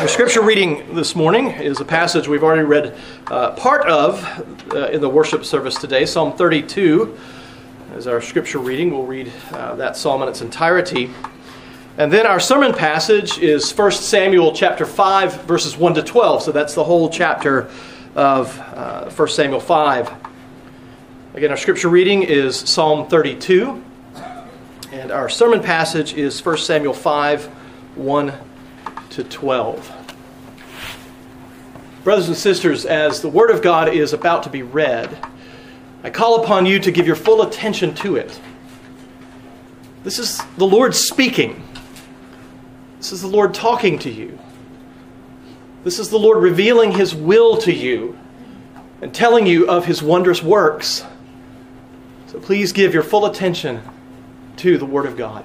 Our scripture reading this morning is a passage we've already read uh, part of uh, in the worship service today, Psalm 32. As our scripture reading, we'll read uh, that psalm in its entirety. And then our sermon passage is 1 Samuel chapter 5, verses 1 to 12. So that's the whole chapter of uh, 1 Samuel 5. Again, our scripture reading is Psalm 32. And our sermon passage is 1 Samuel 5, 1 to 12. Brothers and sisters, as the Word of God is about to be read, I call upon you to give your full attention to it. This is the Lord speaking. This is the Lord talking to you. This is the Lord revealing His will to you and telling you of His wondrous works. So please give your full attention to the Word of God.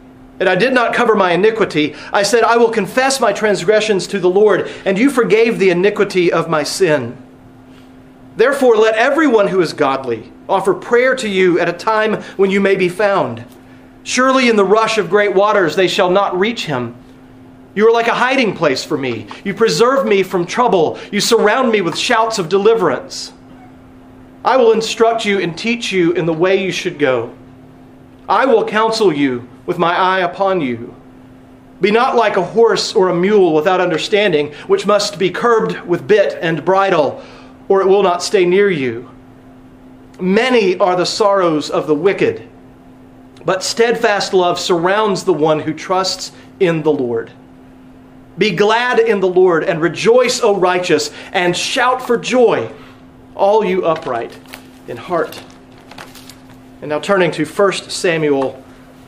and I did not cover my iniquity. I said, I will confess my transgressions to the Lord, and you forgave the iniquity of my sin. Therefore, let everyone who is godly offer prayer to you at a time when you may be found. Surely in the rush of great waters they shall not reach him. You are like a hiding place for me. You preserve me from trouble. You surround me with shouts of deliverance. I will instruct you and teach you in the way you should go. I will counsel you with my eye upon you. Be not like a horse or a mule without understanding, which must be curbed with bit and bridle, or it will not stay near you. Many are the sorrows of the wicked, but steadfast love surrounds the one who trusts in the Lord. Be glad in the Lord and rejoice, O righteous, and shout for joy, all you upright in heart. And now turning to 1 Samuel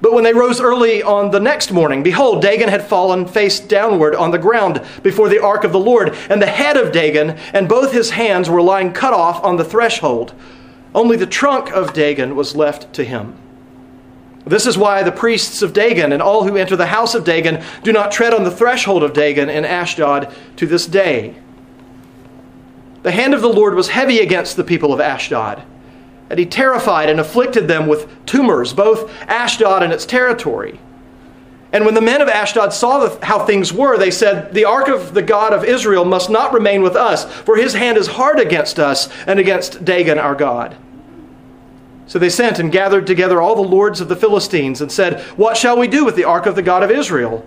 But when they rose early on the next morning, behold, Dagon had fallen face downward on the ground before the ark of the Lord, and the head of Dagon and both his hands were lying cut off on the threshold. Only the trunk of Dagon was left to him. This is why the priests of Dagon and all who enter the house of Dagon do not tread on the threshold of Dagon in Ashdod to this day. The hand of the Lord was heavy against the people of Ashdod and he terrified and afflicted them with tumors, both Ashdod and its territory. And when the men of Ashdod saw how things were, they said, The ark of the God of Israel must not remain with us, for his hand is hard against us and against Dagon our God. So they sent and gathered together all the lords of the Philistines and said, What shall we do with the ark of the God of Israel?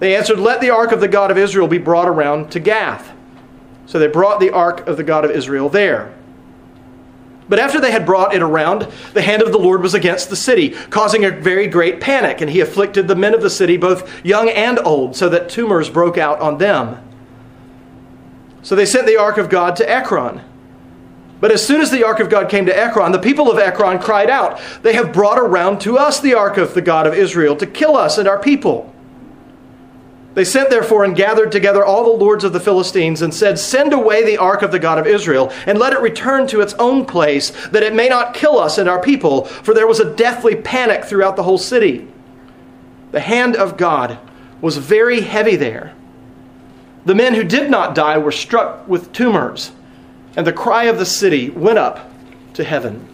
They answered, Let the ark of the God of Israel be brought around to Gath. So they brought the ark of the God of Israel there. But after they had brought it around, the hand of the Lord was against the city, causing a very great panic, and he afflicted the men of the city, both young and old, so that tumors broke out on them. So they sent the ark of God to Ekron. But as soon as the ark of God came to Ekron, the people of Ekron cried out, They have brought around to us the ark of the God of Israel to kill us and our people. They sent therefore and gathered together all the lords of the Philistines and said, Send away the ark of the God of Israel, and let it return to its own place, that it may not kill us and our people, for there was a deathly panic throughout the whole city. The hand of God was very heavy there. The men who did not die were struck with tumors, and the cry of the city went up to heaven.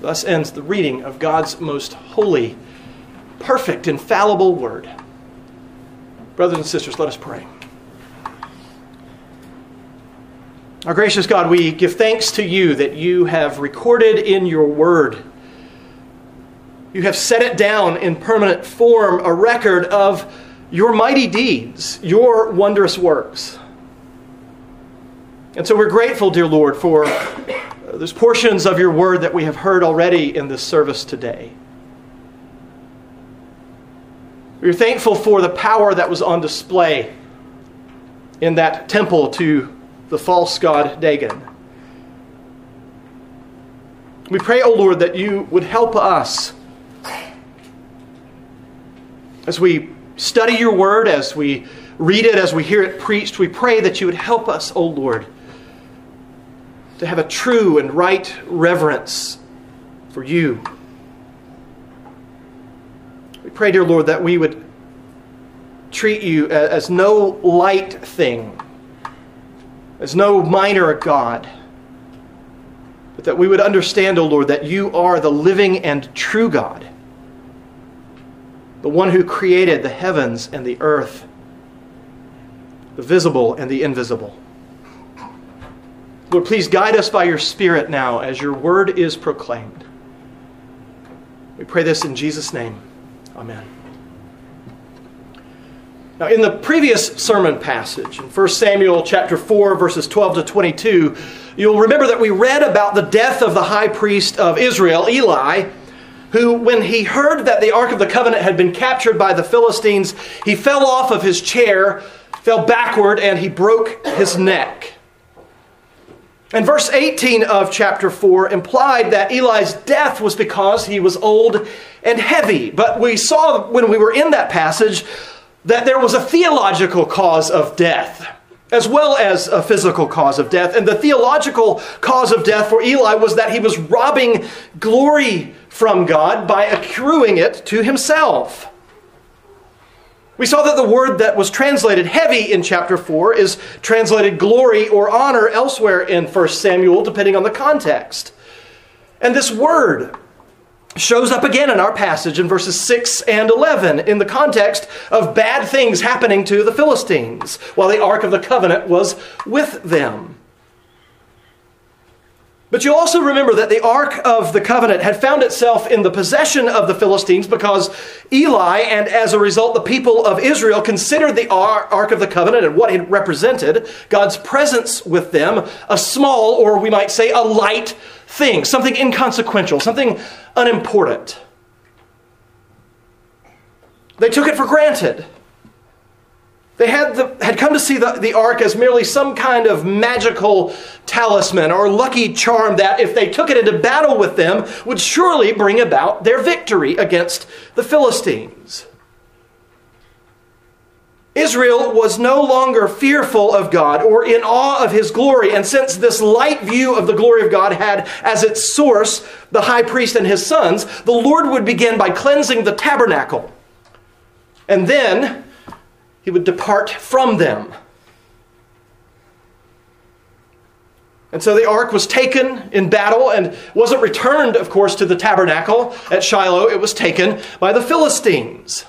Thus ends the reading of God's most holy, perfect, infallible word. Brothers and sisters, let us pray. Our gracious God, we give thanks to you that you have recorded in your word. You have set it down in permanent form, a record of your mighty deeds, your wondrous works. And so we're grateful, dear Lord, for those portions of your word that we have heard already in this service today. We're thankful for the power that was on display in that temple to the false god Dagon. We pray, O oh Lord, that you would help us as we study your word, as we read it, as we hear it preached. We pray that you would help us, O oh Lord, to have a true and right reverence for you. Pray, dear Lord, that we would treat you as no light thing, as no minor God, but that we would understand, O oh Lord, that you are the living and true God, the one who created the heavens and the earth, the visible and the invisible. Lord, please guide us by your Spirit now as your word is proclaimed. We pray this in Jesus' name. Amen. Now, in the previous sermon passage, in 1 Samuel chapter 4, verses 12 to 22, you'll remember that we read about the death of the high priest of Israel, Eli, who, when he heard that the Ark of the Covenant had been captured by the Philistines, he fell off of his chair, fell backward, and he broke his neck. And verse 18 of chapter 4 implied that Eli's death was because he was old and heavy. But we saw when we were in that passage that there was a theological cause of death as well as a physical cause of death. And the theological cause of death for Eli was that he was robbing glory from God by accruing it to himself. We saw that the word that was translated heavy in chapter 4 is translated glory or honor elsewhere in 1 Samuel, depending on the context. And this word shows up again in our passage in verses 6 and 11 in the context of bad things happening to the Philistines while the Ark of the Covenant was with them. But you also remember that the Ark of the Covenant had found itself in the possession of the Philistines because Eli, and as a result, the people of Israel, considered the Ark of the Covenant and what it represented, God's presence with them, a small, or we might say a light thing, something inconsequential, something unimportant. They took it for granted. They had, the, had come to see the, the ark as merely some kind of magical talisman or lucky charm that, if they took it into battle with them, would surely bring about their victory against the Philistines. Israel was no longer fearful of God or in awe of his glory. And since this light view of the glory of God had as its source the high priest and his sons, the Lord would begin by cleansing the tabernacle. And then he would depart from them. And so the ark was taken in battle and wasn't returned, of course, to the tabernacle at Shiloh. It was taken by the Philistines.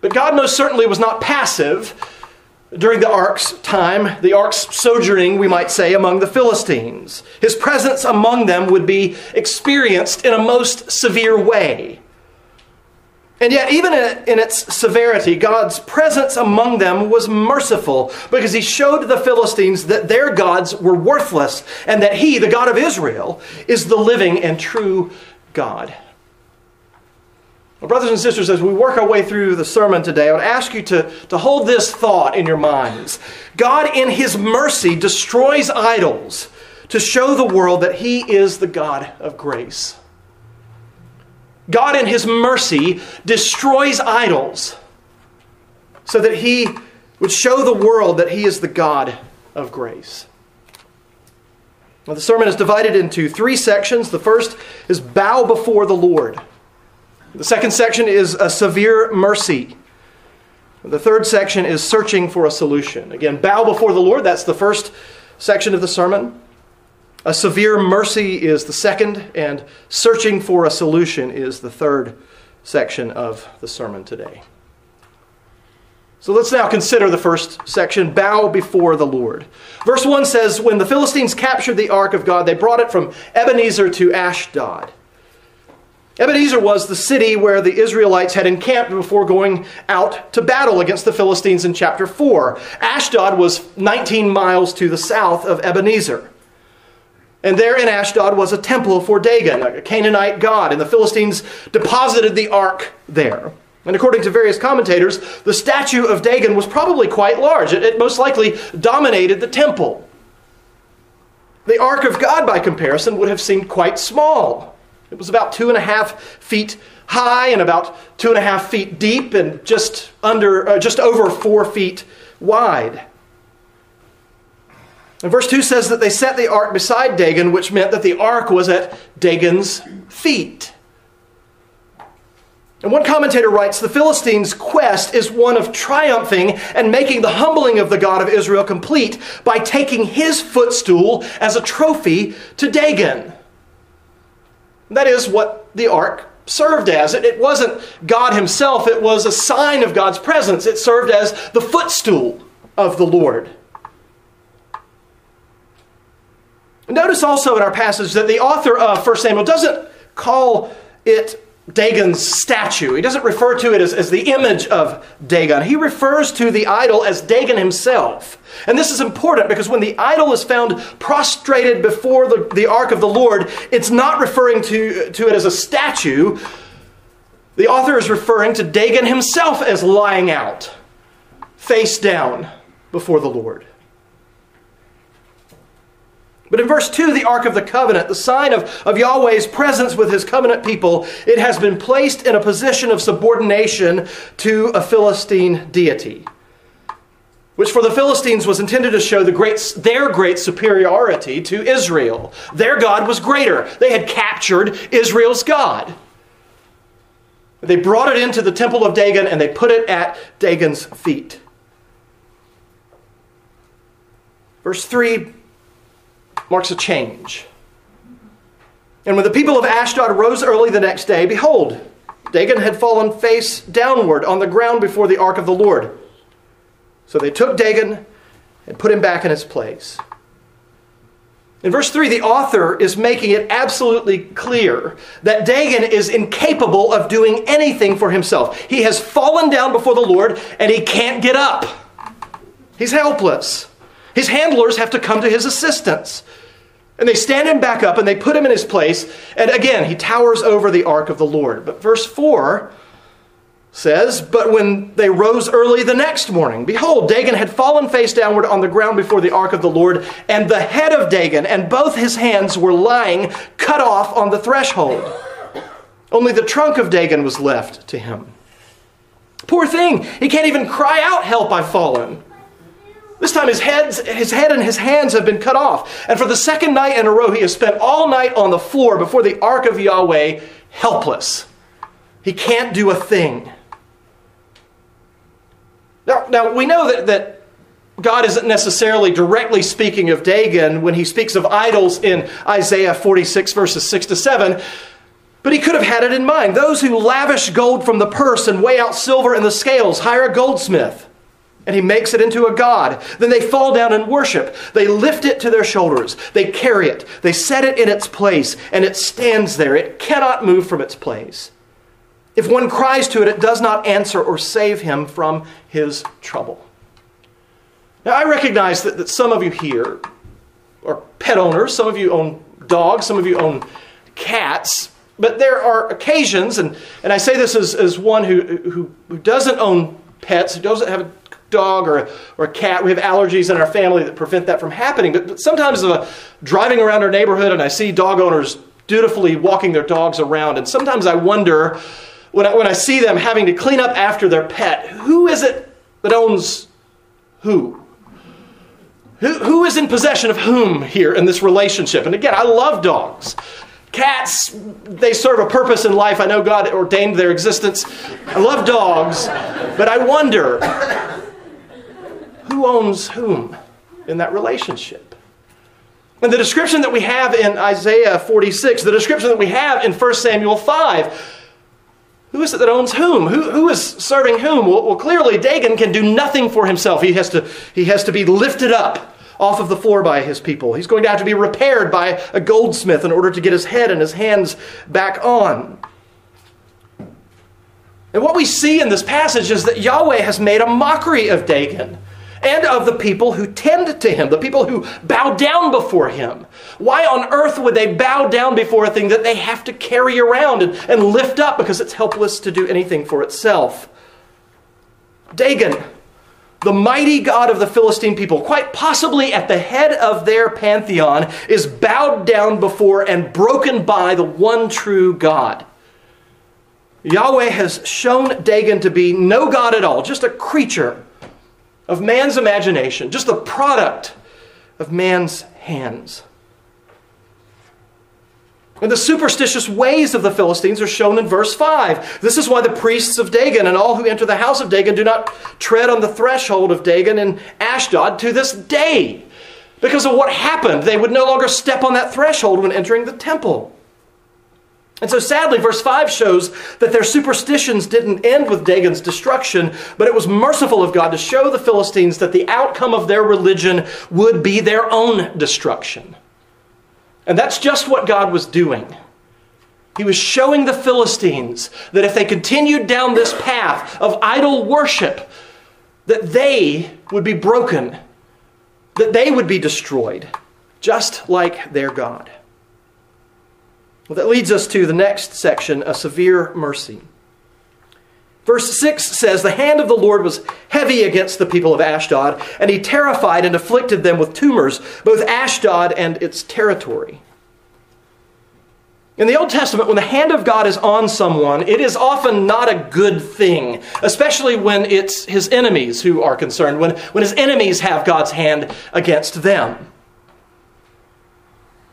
But God most certainly was not passive during the ark's time, the ark's sojourning, we might say, among the Philistines. His presence among them would be experienced in a most severe way. And yet, even in its severity, God's presence among them was merciful because he showed the Philistines that their gods were worthless and that he, the God of Israel, is the living and true God. Well, brothers and sisters, as we work our way through the sermon today, I would ask you to, to hold this thought in your minds. God, in His mercy, destroys idols to show the world that He is the God of grace. God, in His mercy, destroys idols so that He would show the world that He is the God of grace. Now, the sermon is divided into three sections. The first is bow before the Lord. The second section is a severe mercy. The third section is searching for a solution. Again, bow before the Lord, that's the first section of the sermon. A severe mercy is the second, and searching for a solution is the third section of the sermon today. So let's now consider the first section bow before the Lord. Verse 1 says When the Philistines captured the ark of God, they brought it from Ebenezer to Ashdod. Ebenezer was the city where the Israelites had encamped before going out to battle against the Philistines in chapter 4. Ashdod was 19 miles to the south of Ebenezer. And there in Ashdod was a temple for Dagon, a Canaanite god, and the Philistines deposited the ark there. And according to various commentators, the statue of Dagon was probably quite large. It, it most likely dominated the temple. The ark of God, by comparison, would have seemed quite small. It was about two and a half feet high and about two and a half feet deep and just under, uh, just over four feet wide. And verse 2 says that they set the ark beside Dagon, which meant that the ark was at Dagon's feet. And one commentator writes the Philistines' quest is one of triumphing and making the humbling of the God of Israel complete by taking his footstool as a trophy to Dagon. That is what the ark served as. It, it wasn't God Himself, it was a sign of God's presence. It served as the footstool of the Lord. Notice also in our passage that the author of 1 Samuel doesn't call it Dagon's statue. He doesn't refer to it as, as the image of Dagon. He refers to the idol as Dagon himself. And this is important because when the idol is found prostrated before the, the ark of the Lord, it's not referring to, to it as a statue. The author is referring to Dagon himself as lying out, face down before the Lord. But in verse 2, the Ark of the Covenant, the sign of, of Yahweh's presence with his covenant people, it has been placed in a position of subordination to a Philistine deity. Which for the Philistines was intended to show the great, their great superiority to Israel. Their God was greater. They had captured Israel's God. They brought it into the temple of Dagon and they put it at Dagon's feet. Verse 3 marks a change. And when the people of Ashdod rose early the next day, behold, Dagon had fallen face downward on the ground before the ark of the Lord. So they took Dagon and put him back in his place. In verse 3, the author is making it absolutely clear that Dagon is incapable of doing anything for himself. He has fallen down before the Lord and he can't get up. He's helpless. His handlers have to come to his assistance. And they stand him back up and they put him in his place. And again, he towers over the ark of the Lord. But verse 4 says, But when they rose early the next morning, behold, Dagon had fallen face downward on the ground before the ark of the Lord, and the head of Dagon and both his hands were lying cut off on the threshold. Only the trunk of Dagon was left to him. Poor thing, he can't even cry out, Help, I've fallen. This time his, heads, his head and his hands have been cut off. And for the second night in a row, he has spent all night on the floor before the ark of Yahweh, helpless. He can't do a thing. Now, now we know that, that God isn't necessarily directly speaking of Dagon when he speaks of idols in Isaiah 46, verses 6 to 7. But he could have had it in mind. Those who lavish gold from the purse and weigh out silver in the scales hire a goldsmith and he makes it into a god. Then they fall down and worship. They lift it to their shoulders. They carry it. They set it in its place, and it stands there. It cannot move from its place. If one cries to it, it does not answer or save him from his trouble. Now, I recognize that, that some of you here are pet owners, some of you own dogs, some of you own cats, but there are occasions, and, and I say this as, as one who, who, who doesn't own pets, who doesn't have a dog or a, or a cat. We have allergies in our family that prevent that from happening. But, but sometimes I'm driving around our neighborhood and I see dog owners dutifully walking their dogs around. And sometimes I wonder, when I, when I see them having to clean up after their pet, who is it that owns who? Who, who is in possession of whom here in this relationship? And again, I love dogs. Cats, they serve a purpose in life. I know God ordained their existence. I love dogs, but I wonder who owns whom in that relationship? And the description that we have in Isaiah 46, the description that we have in 1 Samuel 5, who is it that owns whom? Who, who is serving whom? Well, well, clearly, Dagon can do nothing for himself. He has, to, he has to be lifted up off of the floor by his people. He's going to have to be repaired by a goldsmith in order to get his head and his hands back on. And what we see in this passage is that Yahweh has made a mockery of Dagon and of the people who tend to him, the people who bow down before him. Why on earth would they bow down before a thing that they have to carry around and, and lift up because it's helpless to do anything for itself? Dagon, the mighty God of the Philistine people, quite possibly at the head of their pantheon, is bowed down before and broken by the one true God. Yahweh has shown Dagon to be no God at all, just a creature of man's imagination, just the product of man's hands. And the superstitious ways of the Philistines are shown in verse 5. This is why the priests of Dagon and all who enter the house of Dagon do not tread on the threshold of Dagon and Ashdod to this day. Because of what happened, they would no longer step on that threshold when entering the temple. And so sadly, verse 5 shows that their superstitions didn't end with Dagon's destruction, but it was merciful of God to show the Philistines that the outcome of their religion would be their own destruction. And that's just what God was doing. He was showing the Philistines that if they continued down this path of idol worship, that they would be broken, that they would be destroyed, just like their God. Well, that leads us to the next section a severe mercy. Verse 6 says, The hand of the Lord was heavy against the people of Ashdod, and he terrified and afflicted them with tumors, both Ashdod and its territory. In the Old Testament, when the hand of God is on someone, it is often not a good thing, especially when it's his enemies who are concerned, when, when his enemies have God's hand against them.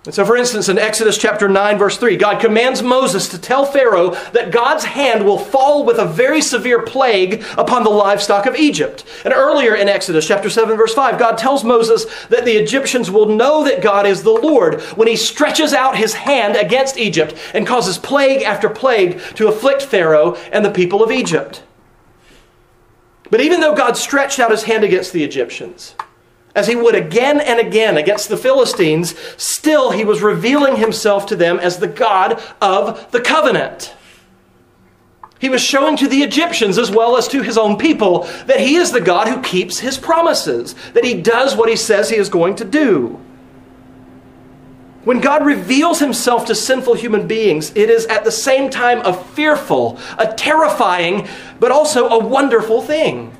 And so, for instance, in Exodus chapter 9, verse 3, God commands Moses to tell Pharaoh that God's hand will fall with a very severe plague upon the livestock of Egypt. And earlier in Exodus chapter 7, verse 5, God tells Moses that the Egyptians will know that God is the Lord when he stretches out his hand against Egypt and causes plague after plague to afflict Pharaoh and the people of Egypt. But even though God stretched out his hand against the Egyptians, as he would again and again against the Philistines, still he was revealing himself to them as the God of the covenant. He was showing to the Egyptians as well as to his own people that he is the God who keeps his promises, that he does what he says he is going to do. When God reveals himself to sinful human beings, it is at the same time a fearful, a terrifying, but also a wonderful thing.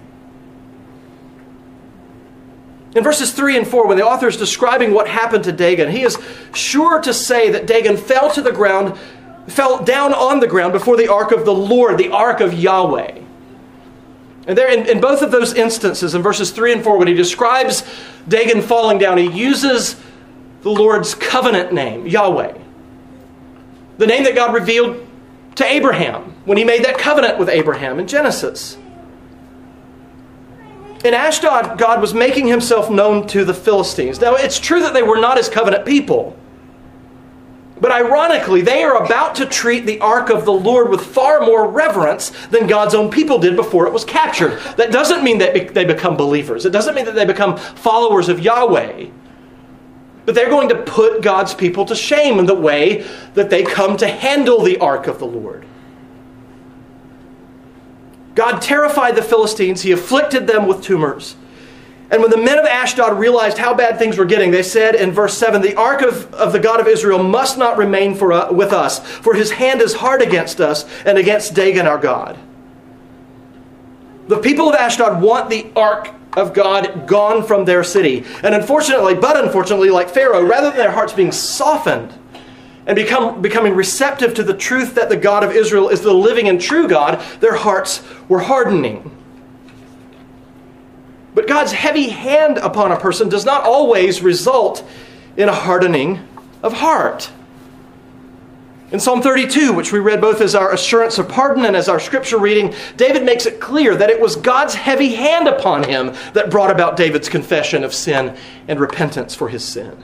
In verses 3 and 4, when the author is describing what happened to Dagon, he is sure to say that Dagon fell to the ground, fell down on the ground before the ark of the Lord, the ark of Yahweh. And there, in, in both of those instances, in verses 3 and 4, when he describes Dagon falling down, he uses the Lord's covenant name, Yahweh. The name that God revealed to Abraham when he made that covenant with Abraham in Genesis. In Ashdod, God was making himself known to the Philistines. Now, it's true that they were not his covenant people. But ironically, they are about to treat the ark of the Lord with far more reverence than God's own people did before it was captured. That doesn't mean that they become believers, it doesn't mean that they become followers of Yahweh. But they're going to put God's people to shame in the way that they come to handle the ark of the Lord. God terrified the Philistines, he afflicted them with tumors. And when the men of Ashdod realized how bad things were getting, they said in verse 7 The ark of, of the God of Israel must not remain for, uh, with us, for his hand is hard against us and against Dagon our God. The people of Ashdod want the ark of God gone from their city. And unfortunately, but unfortunately, like Pharaoh, rather than their hearts being softened, and become, becoming receptive to the truth that the God of Israel is the living and true God, their hearts were hardening. But God's heavy hand upon a person does not always result in a hardening of heart. In Psalm 32, which we read both as our assurance of pardon and as our scripture reading, David makes it clear that it was God's heavy hand upon him that brought about David's confession of sin and repentance for his sin.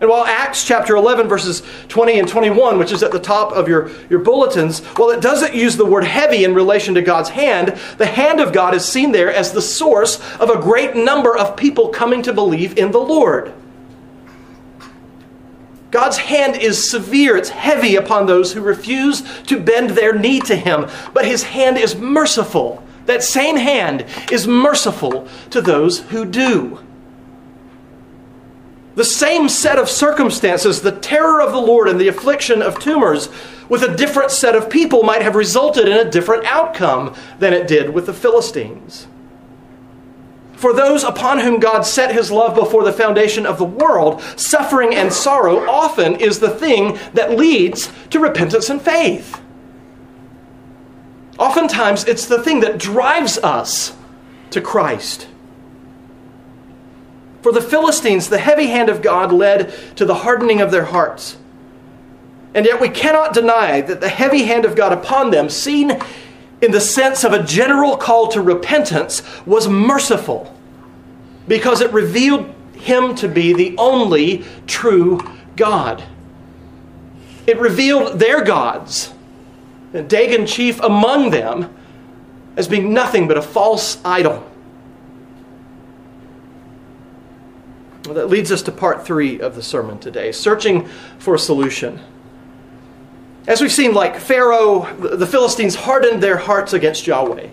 And while Acts chapter 11, verses 20 and 21, which is at the top of your, your bulletins, while it doesn't use the word heavy in relation to God's hand, the hand of God is seen there as the source of a great number of people coming to believe in the Lord. God's hand is severe, it's heavy upon those who refuse to bend their knee to Him, but His hand is merciful. That same hand is merciful to those who do. The same set of circumstances, the terror of the Lord and the affliction of tumors, with a different set of people might have resulted in a different outcome than it did with the Philistines. For those upon whom God set his love before the foundation of the world, suffering and sorrow often is the thing that leads to repentance and faith. Oftentimes, it's the thing that drives us to Christ. For the Philistines, the heavy hand of God led to the hardening of their hearts. And yet we cannot deny that the heavy hand of God upon them, seen in the sense of a general call to repentance, was merciful because it revealed him to be the only true God. It revealed their gods, and Dagon chief among them, as being nothing but a false idol. Well, that leads us to part three of the sermon today searching for a solution. As we've seen, like Pharaoh, the Philistines hardened their hearts against Yahweh.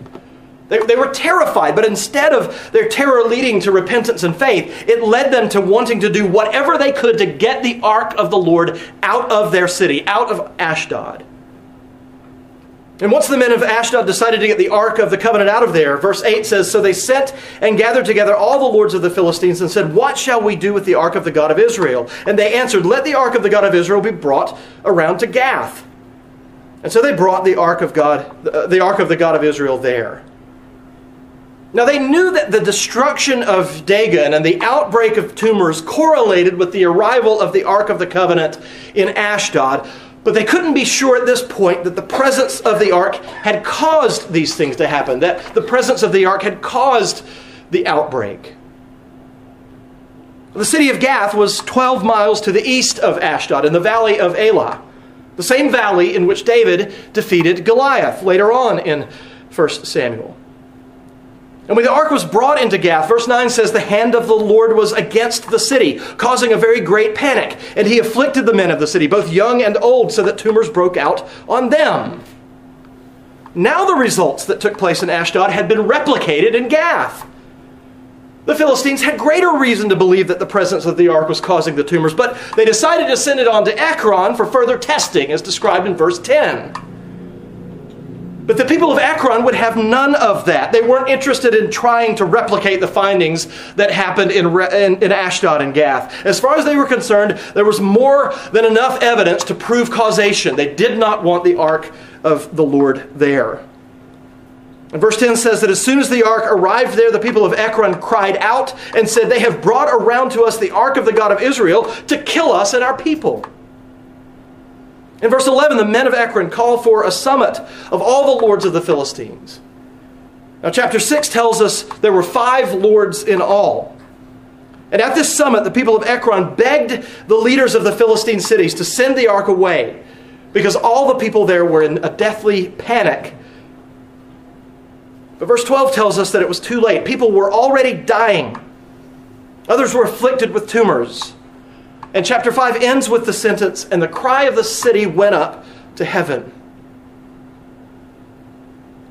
They, they were terrified, but instead of their terror leading to repentance and faith, it led them to wanting to do whatever they could to get the ark of the Lord out of their city, out of Ashdod. And once the men of Ashdod decided to get the Ark of the Covenant out of there, verse 8 says So they sent and gathered together all the lords of the Philistines and said, What shall we do with the Ark of the God of Israel? And they answered, Let the Ark of the God of Israel be brought around to Gath. And so they brought the Ark of God, uh, the Ark of the God of Israel there. Now they knew that the destruction of Dagon and the outbreak of tumors correlated with the arrival of the Ark of the Covenant in Ashdod. But they couldn't be sure at this point that the presence of the ark had caused these things to happen, that the presence of the ark had caused the outbreak. The city of Gath was 12 miles to the east of Ashdod in the valley of Elah, the same valley in which David defeated Goliath later on in 1 Samuel. And when the ark was brought into Gath, verse 9 says, The hand of the Lord was against the city, causing a very great panic. And he afflicted the men of the city, both young and old, so that tumors broke out on them. Now the results that took place in Ashdod had been replicated in Gath. The Philistines had greater reason to believe that the presence of the ark was causing the tumors, but they decided to send it on to Ekron for further testing, as described in verse 10. But the people of Ekron would have none of that. They weren't interested in trying to replicate the findings that happened in, in, in, Ashdod and Gath. As far as they were concerned, there was more than enough evidence to prove causation. They did not want the ark of the Lord there. And verse 10 says that as soon as the ark arrived there, the people of Ekron cried out and said, They have brought around to us the ark of the God of Israel to kill us and our people. In verse 11, the men of Ekron call for a summit of all the lords of the Philistines. Now, chapter 6 tells us there were five lords in all. And at this summit, the people of Ekron begged the leaders of the Philistine cities to send the ark away because all the people there were in a deathly panic. But verse 12 tells us that it was too late. People were already dying, others were afflicted with tumors. And chapter 5 ends with the sentence, and the cry of the city went up to heaven.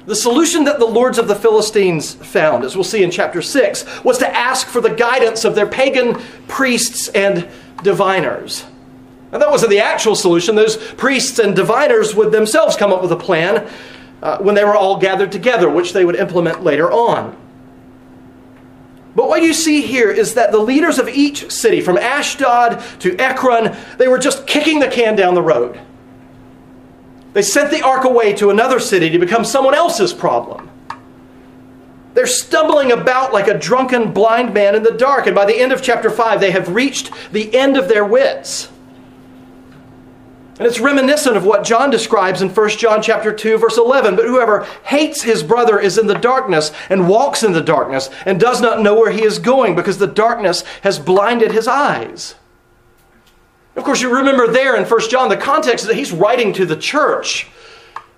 The solution that the lords of the Philistines found, as we'll see in chapter 6, was to ask for the guidance of their pagan priests and diviners. And that wasn't the actual solution. Those priests and diviners would themselves come up with a plan uh, when they were all gathered together, which they would implement later on. But what you see here is that the leaders of each city, from Ashdod to Ekron, they were just kicking the can down the road. They sent the ark away to another city to become someone else's problem. They're stumbling about like a drunken blind man in the dark, and by the end of chapter 5, they have reached the end of their wits. And it's reminiscent of what John describes in 1 John chapter 2 verse 11, but whoever hates his brother is in the darkness and walks in the darkness and does not know where he is going because the darkness has blinded his eyes. Of course, you remember there in 1 John, the context is that he's writing to the church.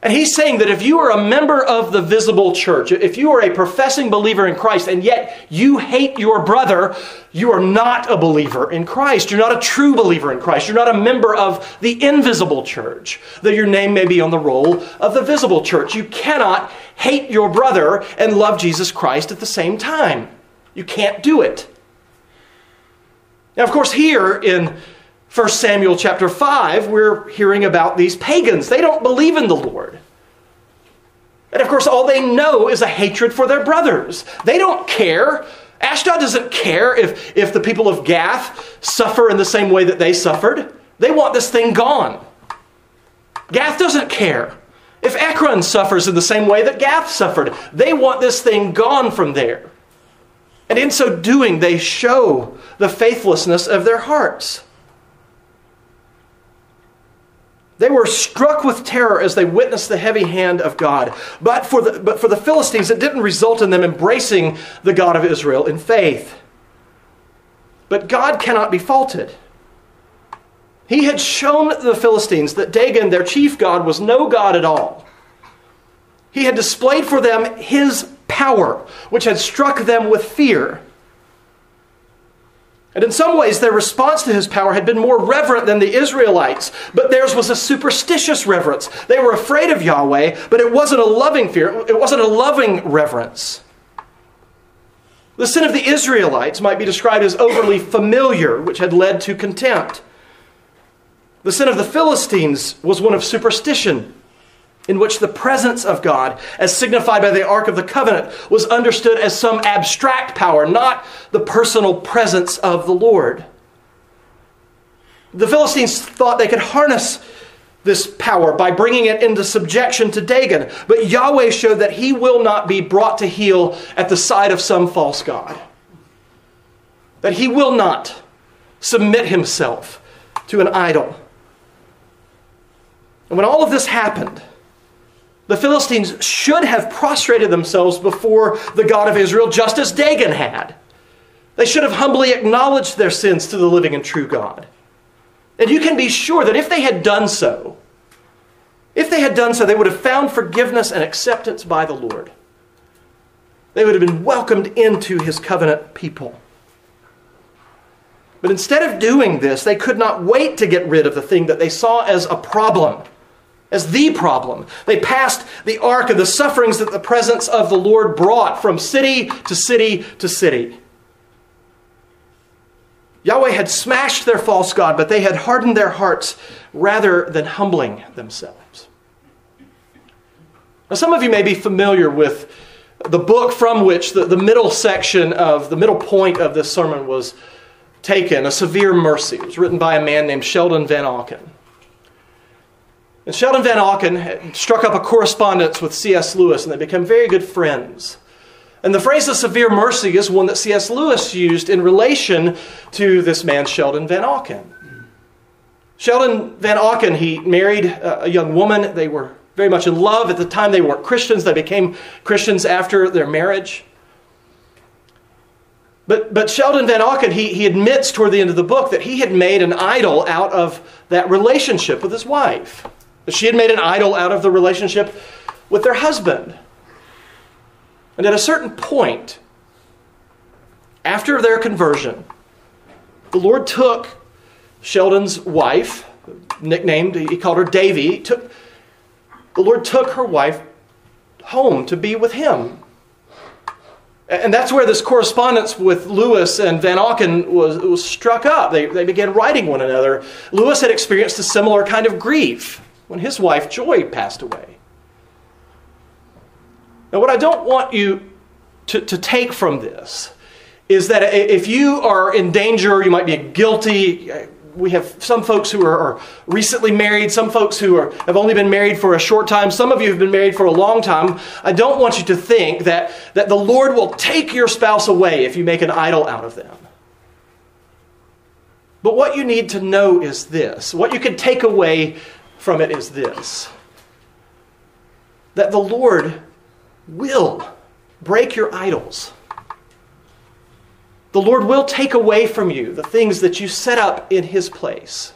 And he's saying that if you are a member of the visible church, if you are a professing believer in Christ, and yet you hate your brother, you are not a believer in Christ. You're not a true believer in Christ. You're not a member of the invisible church, though your name may be on the roll of the visible church. You cannot hate your brother and love Jesus Christ at the same time. You can't do it. Now, of course, here in 1 Samuel chapter 5, we're hearing about these pagans. They don't believe in the Lord. And of course, all they know is a hatred for their brothers. They don't care. Ashdod doesn't care if, if the people of Gath suffer in the same way that they suffered. They want this thing gone. Gath doesn't care if Ekron suffers in the same way that Gath suffered. They want this thing gone from there. And in so doing, they show the faithlessness of their hearts. They were struck with terror as they witnessed the heavy hand of God. But for, the, but for the Philistines, it didn't result in them embracing the God of Israel in faith. But God cannot be faulted. He had shown the Philistines that Dagon, their chief god, was no god at all. He had displayed for them his power, which had struck them with fear. And in some ways, their response to his power had been more reverent than the Israelites, but theirs was a superstitious reverence. They were afraid of Yahweh, but it wasn't a loving fear, it wasn't a loving reverence. The sin of the Israelites might be described as overly familiar, which had led to contempt. The sin of the Philistines was one of superstition, in which the presence of God, as signified by the Ark of the Covenant, was understood as some abstract power, not the personal presence of the Lord. The Philistines thought they could harness this power by bringing it into subjection to Dagon, but Yahweh showed that he will not be brought to heel at the side of some false god. That he will not submit himself to an idol. And when all of this happened, the Philistines should have prostrated themselves before the God of Israel, just as Dagon had. They should have humbly acknowledged their sins to the living and true God. And you can be sure that if they had done so, if they had done so, they would have found forgiveness and acceptance by the Lord. They would have been welcomed into his covenant people. But instead of doing this, they could not wait to get rid of the thing that they saw as a problem as the problem. They passed the ark of the sufferings that the presence of the Lord brought from city to city to city. Yahweh had smashed their false God, but they had hardened their hearts rather than humbling themselves. Now, some of you may be familiar with the book from which the, the middle section of the middle point of this sermon was taken, A Severe Mercy. It was written by a man named Sheldon Vanauken. And Sheldon Vanauken struck up a correspondence with C.S. Lewis, and they became very good friends. And the phrase of severe mercy is one that C.S. Lewis used in relation to this man, Sheldon Vanauken. Sheldon Vanauken, he married a young woman. They were very much in love. At the time, they weren't Christians. They became Christians after their marriage. But, but Sheldon Vanauken, he, he admits toward the end of the book that he had made an idol out of that relationship with his wife. She had made an idol out of the relationship with their husband. And at a certain point, after their conversion, the Lord took Sheldon's wife, nicknamed, he called her Davy, took, the Lord took her wife home to be with him. And that's where this correspondence with Lewis and Vanauken was, was struck up. They, they began writing one another. Lewis had experienced a similar kind of grief when his wife Joy passed away. Now, what I don't want you to, to take from this is that if you are in danger, you might be guilty. We have some folks who are, recently married, some folks who are, have only been married for a short time, some of you have been married for a long time. I don't want you to think that, that the Lord will take your spouse away if you make an idol out of them. But what you need to know is this what you can take away from it is this that the Lord will break your idols. The Lord will take away from you the things that you set up in His place.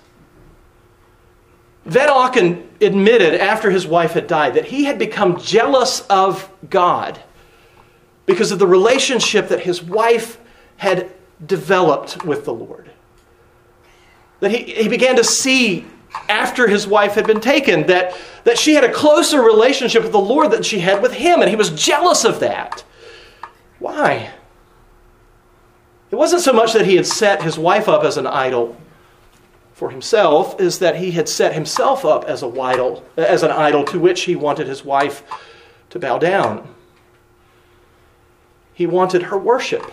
Vanauken admitted after his wife had died that he had become jealous of God because of the relationship that his wife had developed with the Lord. That he, he began to see after his wife had been taken that, that she had a closer relationship with the Lord than she had with him, and he was jealous of that. Why? It wasn't so much that he had set his wife up as an idol for himself, is that he had set himself up as a idol, as an idol to which he wanted his wife to bow down. He wanted her worship.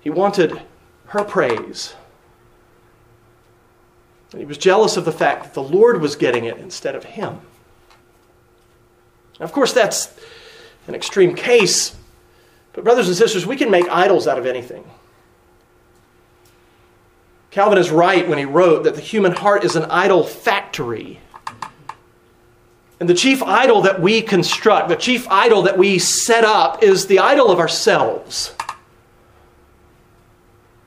He wanted her praise. And he was jealous of the fact that the Lord was getting it instead of him. Now, of course, that's an extreme case, but, brothers and sisters, we can make idols out of anything. Calvin is right when he wrote that the human heart is an idol factory. And the chief idol that we construct, the chief idol that we set up, is the idol of ourselves.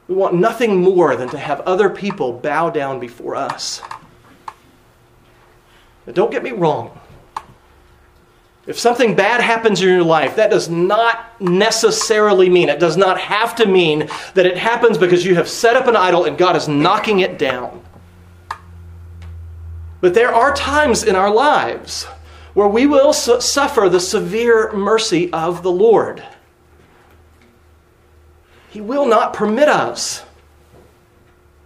We want nothing more than to have other people bow down before us. Now, don't get me wrong. If something bad happens in your life, that does not necessarily mean, it does not have to mean that it happens because you have set up an idol and God is knocking it down. But there are times in our lives where we will su- suffer the severe mercy of the Lord. He will not permit us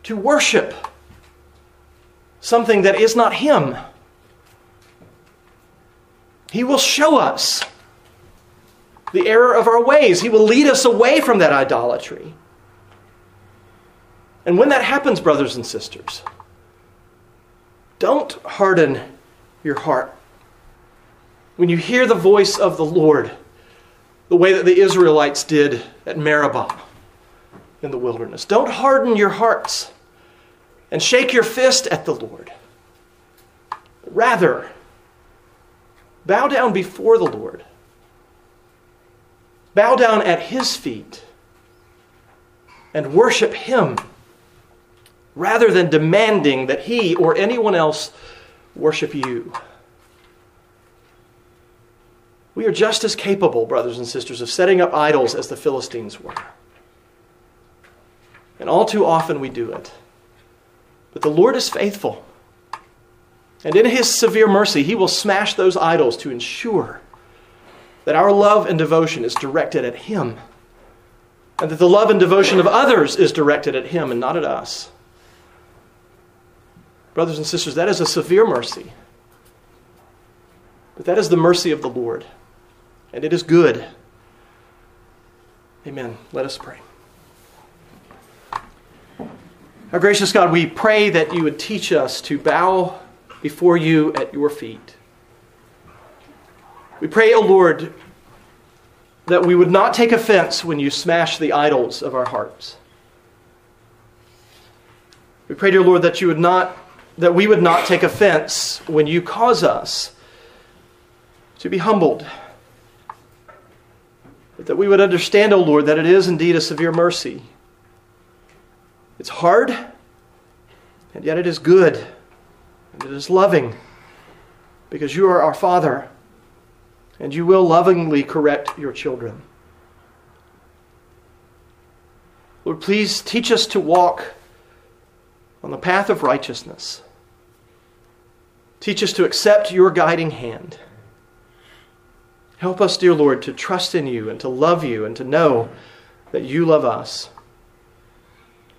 to worship something that is not Him. He will show us the error of our ways. He will lead us away from that idolatry. And when that happens, brothers and sisters, don't harden your heart. When you hear the voice of the Lord, the way that the Israelites did at Meribah, in the wilderness. Don't harden your hearts and shake your fist at the Lord. Rather, bow down before the Lord. Bow down at His feet and worship Him rather than demanding that He or anyone else worship you. We are just as capable, brothers and sisters, of setting up idols as the Philistines were. And all too often we do it. But the Lord is faithful. And in his severe mercy, he will smash those idols to ensure that our love and devotion is directed at him. And that the love and devotion of others is directed at him and not at us. Brothers and sisters, that is a severe mercy. But that is the mercy of the Lord. And it is good. Amen. Let us pray. Our gracious God, we pray that you would teach us to bow before you at your feet. We pray, O oh Lord, that we would not take offense when you smash the idols of our hearts. We pray, dear Lord, that you would not that we would not take offense when you cause us to be humbled. But that we would understand, O oh Lord, that it is indeed a severe mercy it's hard, and yet it is good, and it is loving, because you are our Father, and you will lovingly correct your children. Lord, please teach us to walk on the path of righteousness. Teach us to accept your guiding hand. Help us, dear Lord, to trust in you and to love you and to know that you love us.